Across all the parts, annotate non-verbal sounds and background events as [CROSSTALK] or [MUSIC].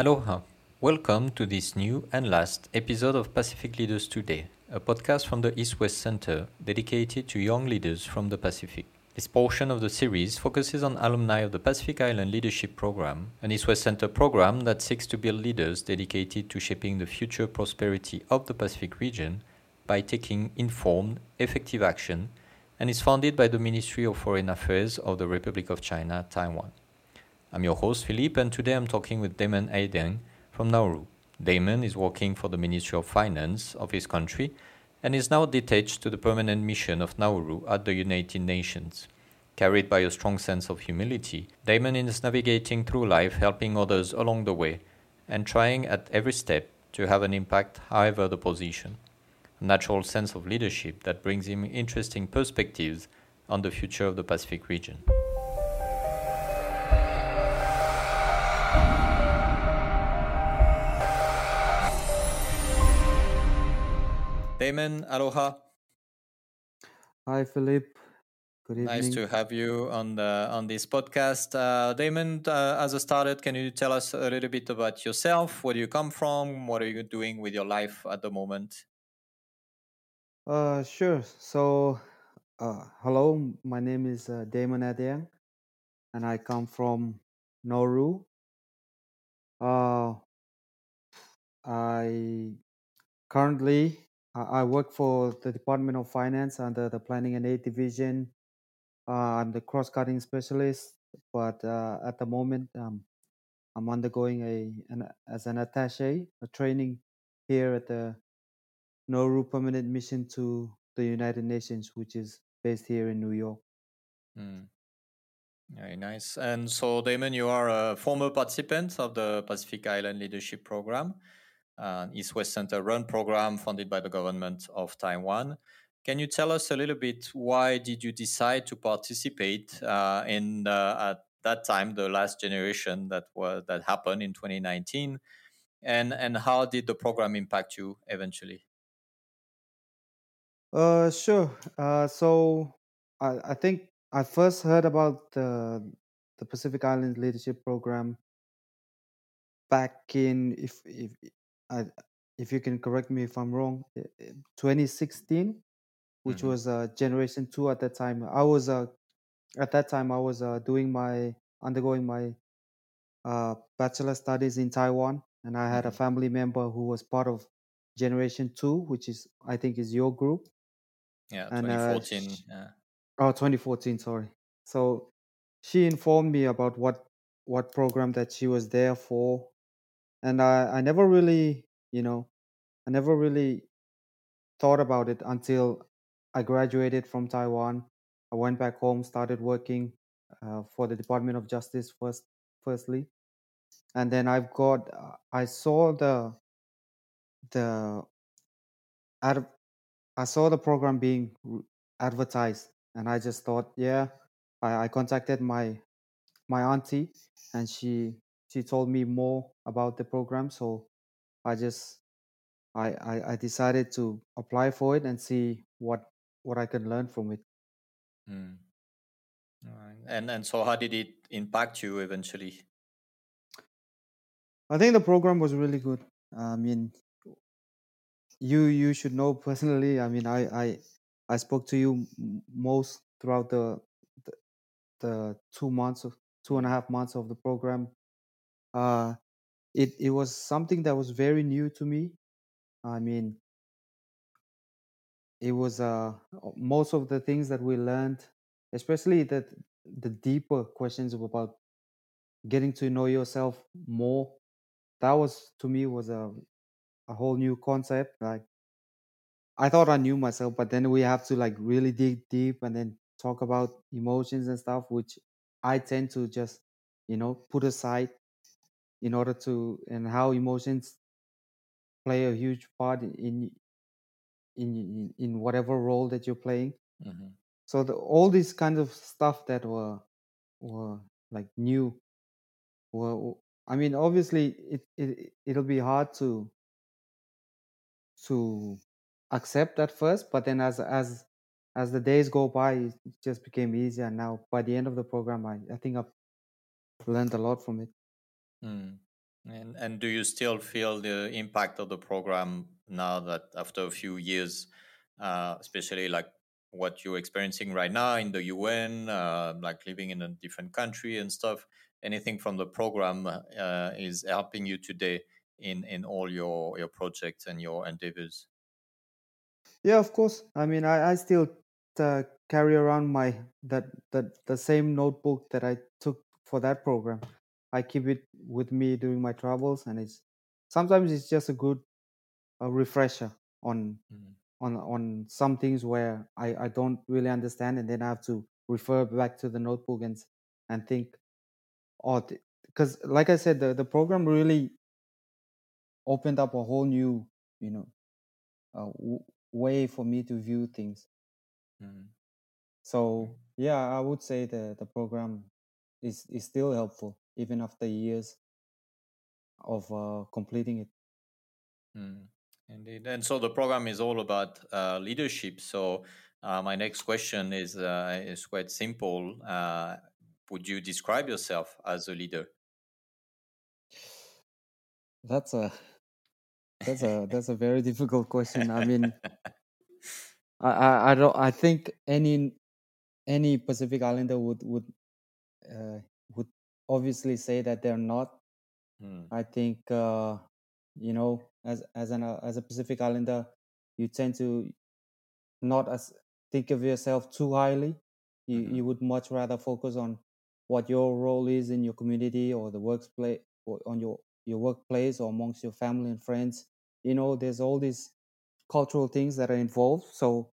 Aloha. Welcome to this new and last episode of Pacific Leaders Today, a podcast from the East West Center dedicated to young leaders from the Pacific. This portion of the series focuses on alumni of the Pacific Island Leadership Program, an East West Center program that seeks to build leaders dedicated to shaping the future prosperity of the Pacific region by taking informed, effective action, and is funded by the Ministry of Foreign Affairs of the Republic of China, Taiwan. I'm your host, Philippe, and today I'm talking with Damon Adeang from Nauru. Damon is working for the Ministry of Finance of his country and is now detached to the permanent mission of Nauru at the United Nations. Carried by a strong sense of humility, Damon is navigating through life, helping others along the way, and trying at every step to have an impact, however the position. A natural sense of leadership that brings him interesting perspectives on the future of the Pacific region. Damon, aloha. Hi, Philippe. Good evening. Nice to have you on the on this podcast. Uh, Damon, uh, as a started, can you tell us a little bit about yourself? Where do you come from? What are you doing with your life at the moment? Uh, sure. So, uh, hello. My name is uh, Damon Adeang, and I come from Nauru. Uh, I currently I work for the Department of Finance under the Planning and Aid Division. Uh, I'm the cross-cutting specialist, but uh, at the moment, um, I'm undergoing a an, as an attaché, a training here at the Nauru Permanent Mission to the United Nations, which is based here in New York. Hmm. Very nice. And so, Damon, you are a former participant of the Pacific Island Leadership Program, an East West Center run program funded by the government of Taiwan. Can you tell us a little bit why did you decide to participate uh, in uh, at that time the last generation that was that happened in 2019, and and how did the program impact you eventually? Uh, sure. Uh, so I, I think I first heard about the the Pacific Island Leadership Program back in if if I, if you can correct me if I'm wrong, eh, eh, 2016, which hmm was uh, Generation Two at that time. I was uh, at that time I was uh, doing my undergoing my uh, bachelor studies in Taiwan, and I had a hmm family member who was part of Generation Two, which is I think is your group, Yeah, and uh, 2014. sh- Yeah. oh 2014, sorry. So she informed me about what what program that she was there for, and I I never really you know I never really thought about it until I graduated from Taiwan. I went back home, started working uh, for the Department of Justice first, firstly, and then I've got. Uh, I saw the the ad, I saw the program being advertised, and I just thought, yeah. I, I contacted my my auntie, and she she told me more about the program. So I just I, I I decided to apply for it and see what what I can learn from it. Mm. Right. And and so how did it impact you eventually? I think the program was really good. I mean, you you should know [LAUGHS] personally. I mean, I I I spoke to you most throughout the the, the two months of two and a half months of the program. Uh, it it was something that was very new to me. I mean, it was uh most of the things that we learned, especially that the deeper questions about getting to know yourself more. That was to me was a a whole new concept. Like I thought I knew myself, but then we have to like really dig deep and then talk about emotions and stuff, which I tend to just, you know, put aside in order to and how emotions play a huge part in in in, in whatever role that you're playing. hmm So the, all these kinds of stuff that were were like new were I mean obviously it, it it'll be hard to to accept at first, but then as as as the days go by, it just became easier. Now by the end of the program, I, I think I've learned a lot from it. Mm. And and do you still feel the impact of the program now that after a few years, uh, especially like what you're experiencing right now in the UN, uh, like living in a different country and stuff? Anything from the program uh, is helping you today in in all your your projects and your endeavors? Yeah, of course. I mean, I, I still uh, carry around my that that the same notebook that I took for that program. I keep it with me during my travels, and it's sometimes it's just a good uh, refresher on Mm. on on some things where I, I don't really understand, and then I have to refer back to the notebook and and think, oh, because like I said, the the program really opened up a whole new you know uh, w- way for me to view things. Mm. So yeah, I would say the the program is is still helpful even after years of uh, completing it. Mm, indeed. And so the program is all about uh, leadership. So uh, my next question is uh, is quite simple. Uh, would you describe yourself as a leader? That's a that's a that's a very difficult question. I mean, [LAUGHS] I, I, I don't I think any any Pacific Islander would would uh, would obviously say that they're not. Mm, I think uh, you know as as an uh, as a Pacific Islander, you tend to not as think of yourself too highly. You mhm, you would much rather focus on what your role is in your community or the workplace or on your your workplace or amongst your family and friends. You know, there's all these cultural things that are involved. So,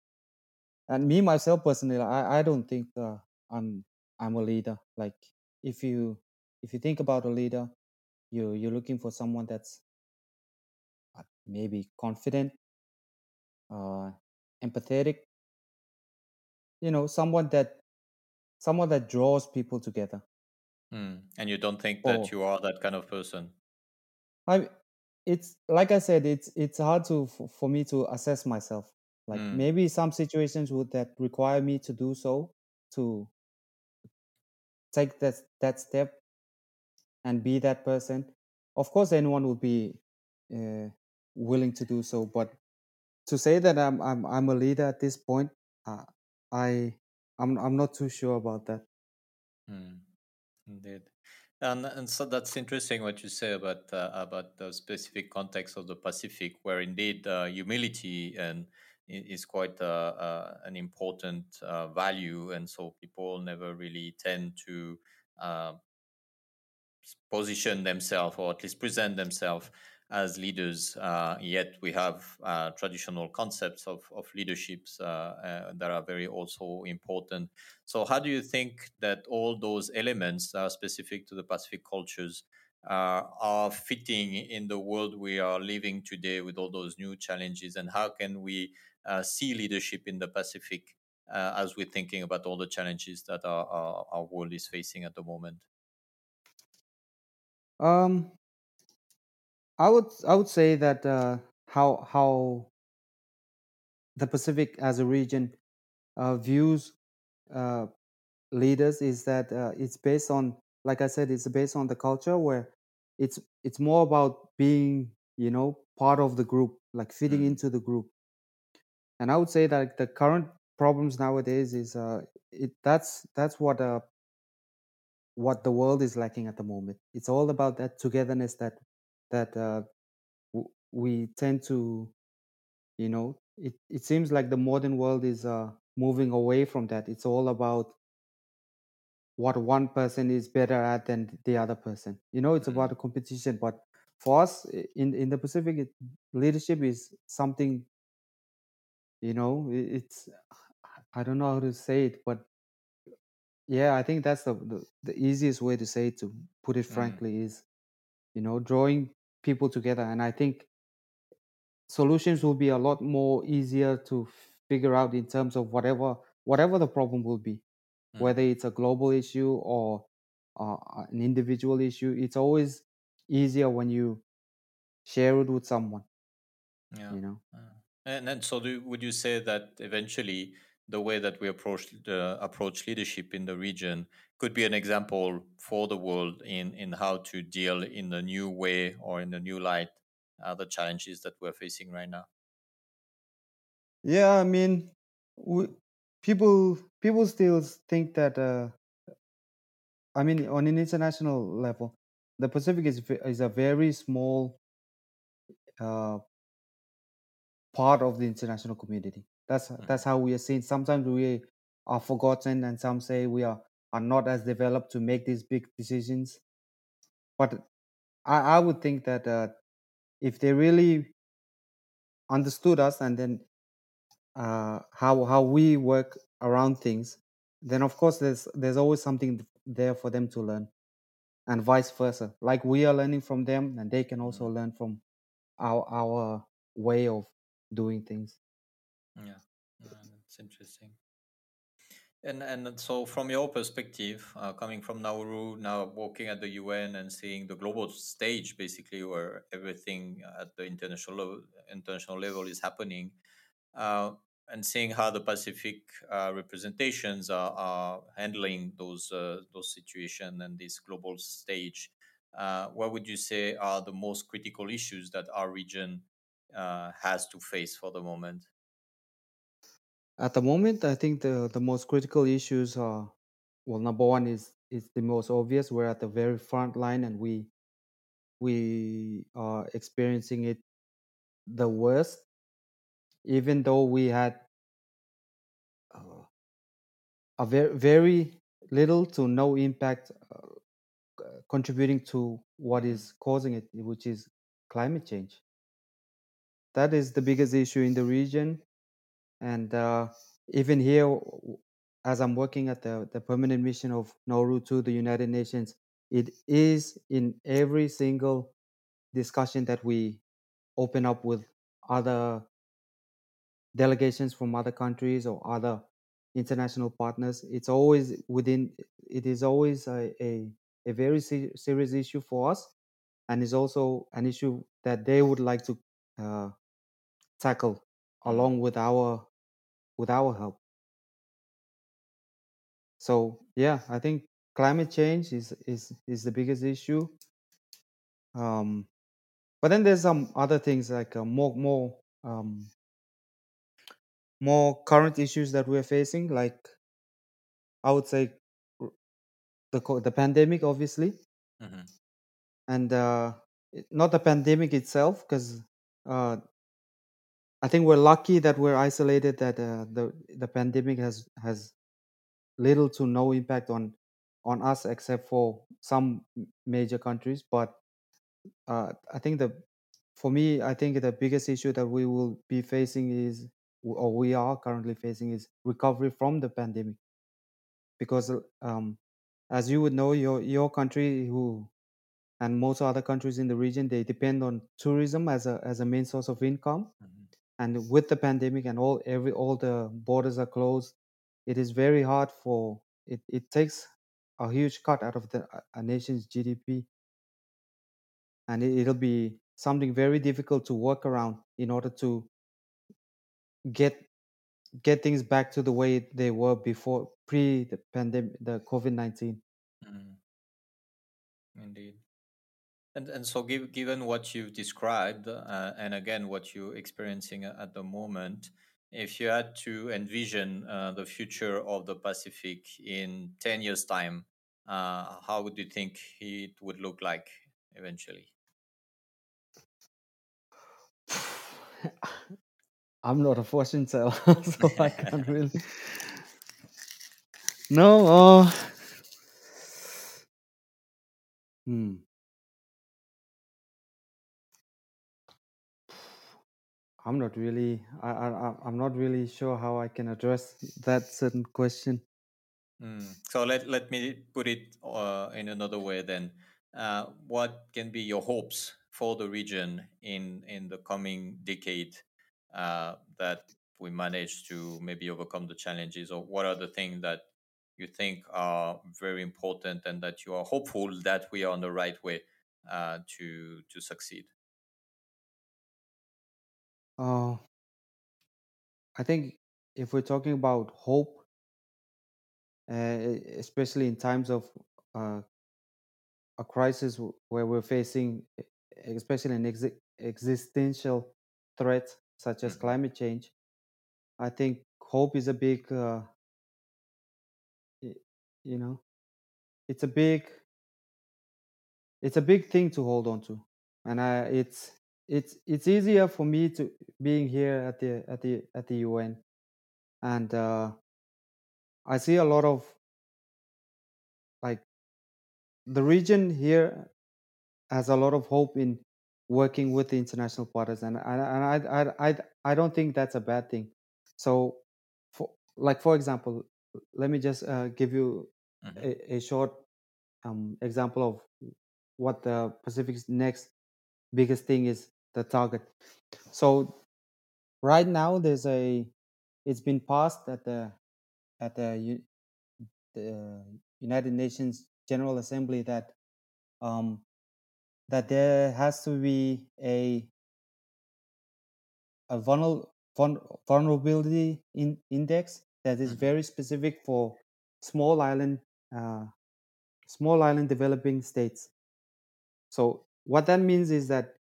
and me myself personally, I I don't think uh, I'm I'm a leader. Like if you if you think about a leader, you you're looking for someone that's uh, maybe confident, uh, empathetic. You know, someone that someone that draws people together mm. And you don't think that or you are that kind of person? i it's like i said it's it's hard to for, for me to assess myself like Mm, maybe some situations would that require me to do so to take that that step and be that person of course anyone would be uh, willing to do so but to say that i'm i'm, I'm a leader at this point uh, i I'm, I'm not too sure about that mm. Indeed. And and so that's interesting what you say about uh, about the specific context of the Pacific, where indeed uh, humility and is quite uh, uh, an important value, and so people never really tend to uh, position themselves or at least present themselves as leaders. Uh, yet we have uh, traditional concepts of, of leaderships uh, uh, that are very also important. So, how do you think that all those elements are specific to the Pacific cultures? Uh, are fitting in the world we are living today with all those new challenges, and how can we uh, see leadership in the Pacific as we're thinking about all the challenges that our, our, our world is facing at the moment? Um i would i would say that uh how how the pacific as a region uh, views uh, leaders is that uh, it's based on like i said it's based on the culture where it's it's more about being you know part of the group like fitting Mm, into the group. And i would say that the current problems nowadays is uh it that's that's what uh what the world is lacking at the moment it's all about that togetherness that that uh w- we tend to you know it, it seems like the modern world is uh moving away from that it's all about what one person is better at than the other person. You know, it's about mm, a competition. But for us in in the Pacific, it, leadership is something. You know, i- it's I don't know how to say it, but yeah, I think that's the the, the easiest way to say it. To put it mm. frankly, is you know drawing people together, and I think solutions will be a lot more easier to figure out in terms of whatever whatever the problem will be whether Mm, it's a global issue or uh, an individual issue it's always easier when you share it with someone yeah. you know uh, And and so do, would you say that eventually the way that we approach the approach leadership in the region could be an example for the world in in how to deal in a new way or in a new light uh, the challenges that we're facing right now. Yeah, I mean, we, people people still think that. Uh, I mean, on an international level, the Pacific is is a very small uh, part of the international community. That's that's how we are seen. Sometimes we are forgotten, and some say we are are not as developed to make these big decisions. But I, I would think that uh, if they really understood us and then uh, how how we work around things, then of course there's there's always something there for them to learn, and vice versa. Like we are learning from them, and they can also learn from our our way of doing things. Yeah, yeah that's interesting. And and so from your perspective, uh, coming from Nauru, now working at the UN and seeing the global stage, basically where everything at the international level, international level is happening, uh, and seeing how the Pacific uh, representations are, are, handling those uh, those situations and this global stage, uh, what would you say are the most critical issues that our region uh, has to face for the moment? At the moment, I think the the most critical issues are well, number one is is the most obvious. We're at the very front line, and we we are experiencing it the worst. Even though we had uh, a very very little to no impact uh, contributing to what is causing it, which is climate change. That is the biggest issue in the region, and uh, even here, as I'm working at the, the permanent mission of Nauru to the United Nations, it is in every single discussion that we open up with other delegations from other countries or other international partners. It's always within, it is always a, a, a very se- serious issue for us, and is also an issue that they would like to uh, tackle along with our with our help. So yeah, I think climate change is is is the biggest issue. Um, but then there's some other things like uh, more more um, more current issues that we're facing. Like I would say the co- the pandemic, obviously, Mm-hmm. and uh, not the pandemic itself, because uh, I think we're lucky that we're isolated. That uh, the the pandemic has has little to no impact on on us except for some major countries but uh, i think the for me i think the biggest issue that we will be facing is or we are currently facing is recovery from the pandemic because um, as you would know your your country who and most other countries in the region they depend on tourism as a as a main source of income Mm-hmm. And with the pandemic and all every all the borders are closed it is very hard for it it takes a huge cut out of the a nation's gdp and it, it'll be something very difficult to work around in order to get get things back to the way they were before pre the pandemic the covid-19 Mm-hmm. Indeed. And and so, give, given what you've described, uh, and again what you're experiencing at the moment, if you had to envision uh, the future of the Pacific in ten years' time, uh, how would you think it would look like eventually? [SIGHS] i'm not a fortune teller [LAUGHS] so i [LAUGHS] can't really no uh hmm i'm not really I, I i'm not really sure how i can address that certain question Mm. So let let me put it uh, in another way. Then, uh, what can be your hopes for the region in in the coming decade uh, that we manage to maybe overcome the challenges, or what are the things that you think are very important and that you are hopeful that we are on the right way uh, to to succeed? Uh i think if we're talking about hope, uh, especially in times of uh, a crisis where we're facing, especially an exi- existential threat such as Mhm. climate change, I think hope is a big, uh, you know, it's a big, it's a big thing to hold on to, and I, it's it's it's easier for me to being here at the at the at the UN, and uh, I see a lot of like the region here has a lot of hope in working with the international partners, and and, I, I I I don't think that's a bad thing. So, for like for example, let me just uh, give you Mhm. a, a short um, example of what the Pacific's next biggest thing is the target. So right now there's a it's been passed at the at the, the United Nations General Assembly that um, that there has to be a a vulner, vulnerability in, index that is Mhm. very specific for small island uh, small island developing states. So what that means is that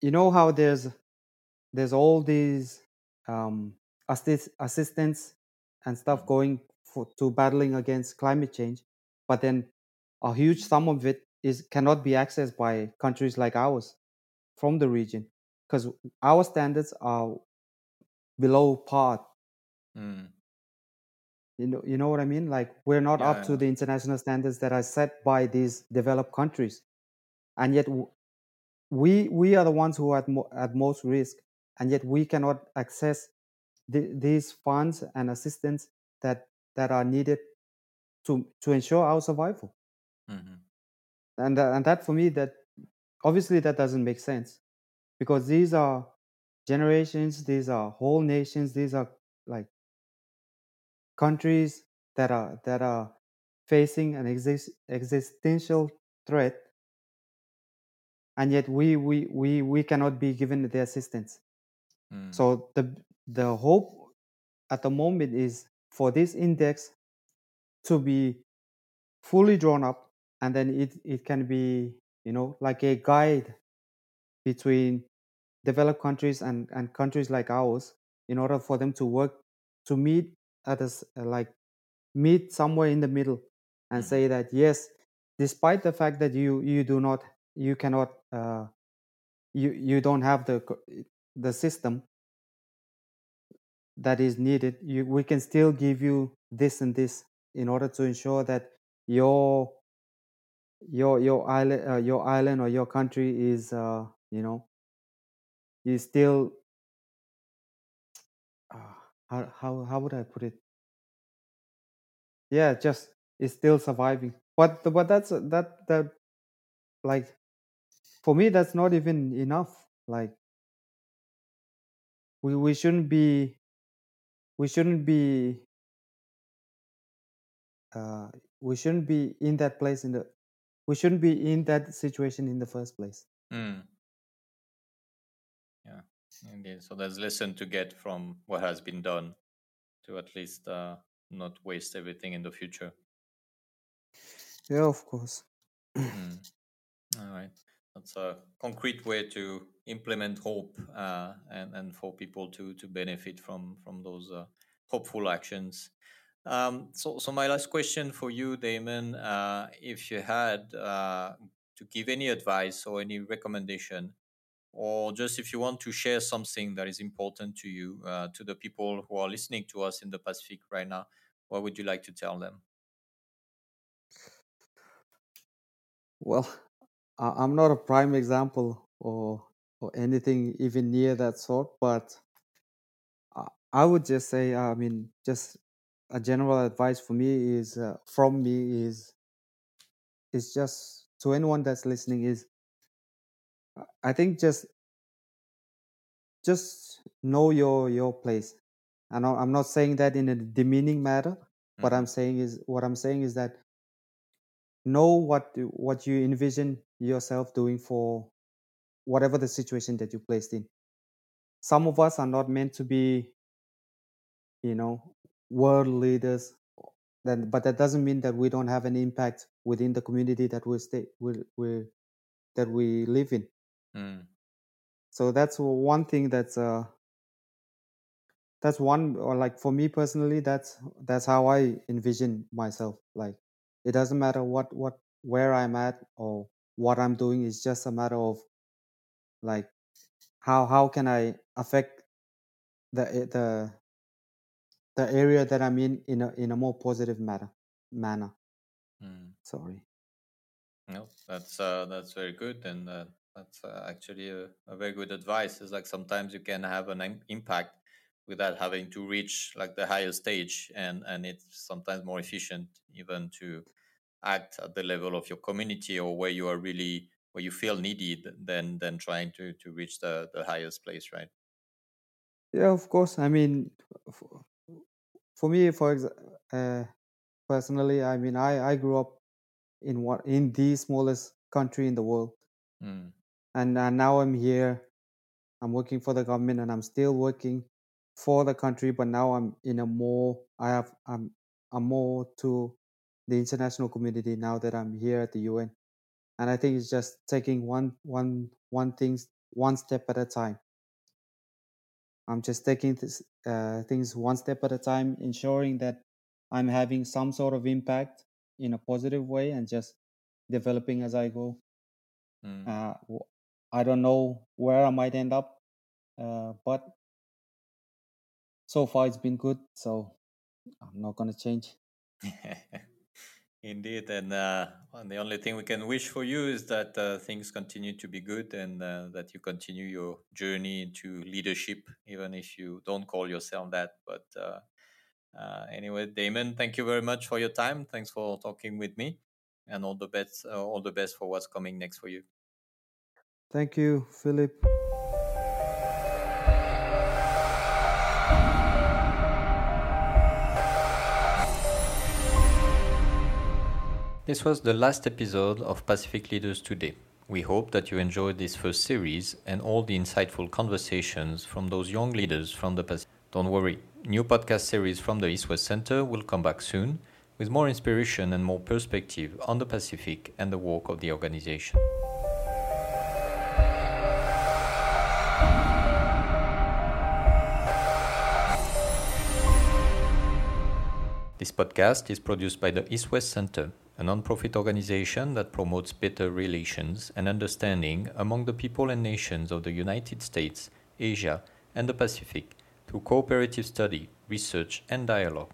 you know how there's there's all these um, assist, assistance and stuff Mhm. going for, to battling against climate change, but then a huge sum of it is cannot be accessed by countries like ours from the region because our standards are below par. Mm. You know, you know what I mean? Like we're not Yeah, up to the international standards that are set by these developed countries, and yet we we are the ones who are at, mo- at most risk, and yet we cannot access the, these funds and assistance that that are needed to to ensure our survival. Mhm. And uh, and that for me that obviously that doesn't make sense because these are generations, these are whole nations, these are like countries that are that are facing an exist, existential threat and yet we, we we we cannot be given the assistance Mm. so the the hope at the moment is for this index to be fully drawn up and then it it can be you know like a guide between developed countries and and countries like ours in order for them to work to meet at a like meet somewhere in the middle and Mhm. say that yes despite the fact that you you do not you cannot uh, you you don't have the the system that is needed. You we can still give you this and this in order to ensure that your your your island uh, your island or your country is uh, you know is still uh, how, how how would i put it? Yeah just is still surviving. But but that's that that like for me that's not even enough like we we shouldn't be we shouldn't be uh we shouldn't be in that place in the we shouldn't be in that situation in the first place Mm. Yeah, indeed. So there's lesson to get from what has been done to at least uh, not waste everything in the future. yeah of course Mm. All right. That's a concrete way to implement hope uh, and, and for people to, to benefit from, from those uh, hopeful actions. Um, so, so my last question for you, Damon, uh, if you had uh, to give any advice or any recommendation, or just if you want to share something that is important to you, uh, to the people who are listening to us in the Pacific right now, what would you like to tell them? well I- i'm not a prime example or or anything even near that sort but i, I would just say i mean just a general advice for me is uh, from me is is just to anyone that's listening is I- i think just just know your your place and I- i'm not saying that in a demeaning matter what i'm Mhm. saying is what i'm saying is that know what you- what you envision yourself doing for whatever the situation that you placed in some of us are not meant to be, you know, world leaders. Then, but that doesn't mean that we don't have an impact within the community that we stay, we, we that we live in. Mm. So that's one thing that's uh that's one or like for me personally that's that's how I envision myself. Like it doesn't matter what what where I'm at or what I'm doing. is just a matter of like how how can I affect the eh, the the area that I'm in in a in a more positive manner manner. Mm. Sorry. No, that's uh, that's very good, and uh, that's uh, actually a, a very good advice. Is like sometimes you can have an im- impact without having to reach like the higher stage, and and it's sometimes more efficient even to act at the level of your community or where you are really where you feel needed than than trying to to reach the the highest place, right? Yeah, of course. I mean, for, for me, for uh, personally, I mean, I I grew up in what in the smallest country in the world, Mm. and uh, now I'm here. I'm working for the government, and I'm still working for the country. But now I'm in a more. I have. I'm. I'm more to the international community now that I'm here at the UN, and I think it's just taking one one one things one step at a time. I'm just taking this, uh, things one step at a time, ensuring that I'm having some sort of impact in a positive way and just developing as I go. Mm. Uh, I don't know where I might end up, uh, but so far it's been good. So I'm not going to change. [LAUGHS] Indeed, and uh, and the only thing we can wish for you is that uh, things continue to be good and uh, that you continue your journey into leadership, even if you don't call yourself that. But uh, uh, anyway, Damon, thank you very much for your time. Thanks for talking with me, and all the best, uh, all the best for what's coming next for you. Thank you, Philip. This was the last episode of Pacific Leaders Today. We hope that you enjoyed this first series and all the insightful conversations from those young leaders from the Pacific. Don't worry, new podcast series from the East West Center will come back soon with more inspiration and more perspective on the Pacific and the work of the organization. This podcast is produced by the East West Center, a non-profit organization that promotes better relations and understanding among the people and nations of the United States, Asia, and the Pacific through cooperative study, research, and dialogue.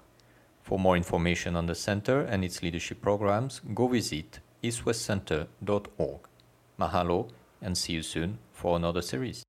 For more information on the center and its leadership programs, go visit eastwestcenter.org. Mahalo and see you soon for another series.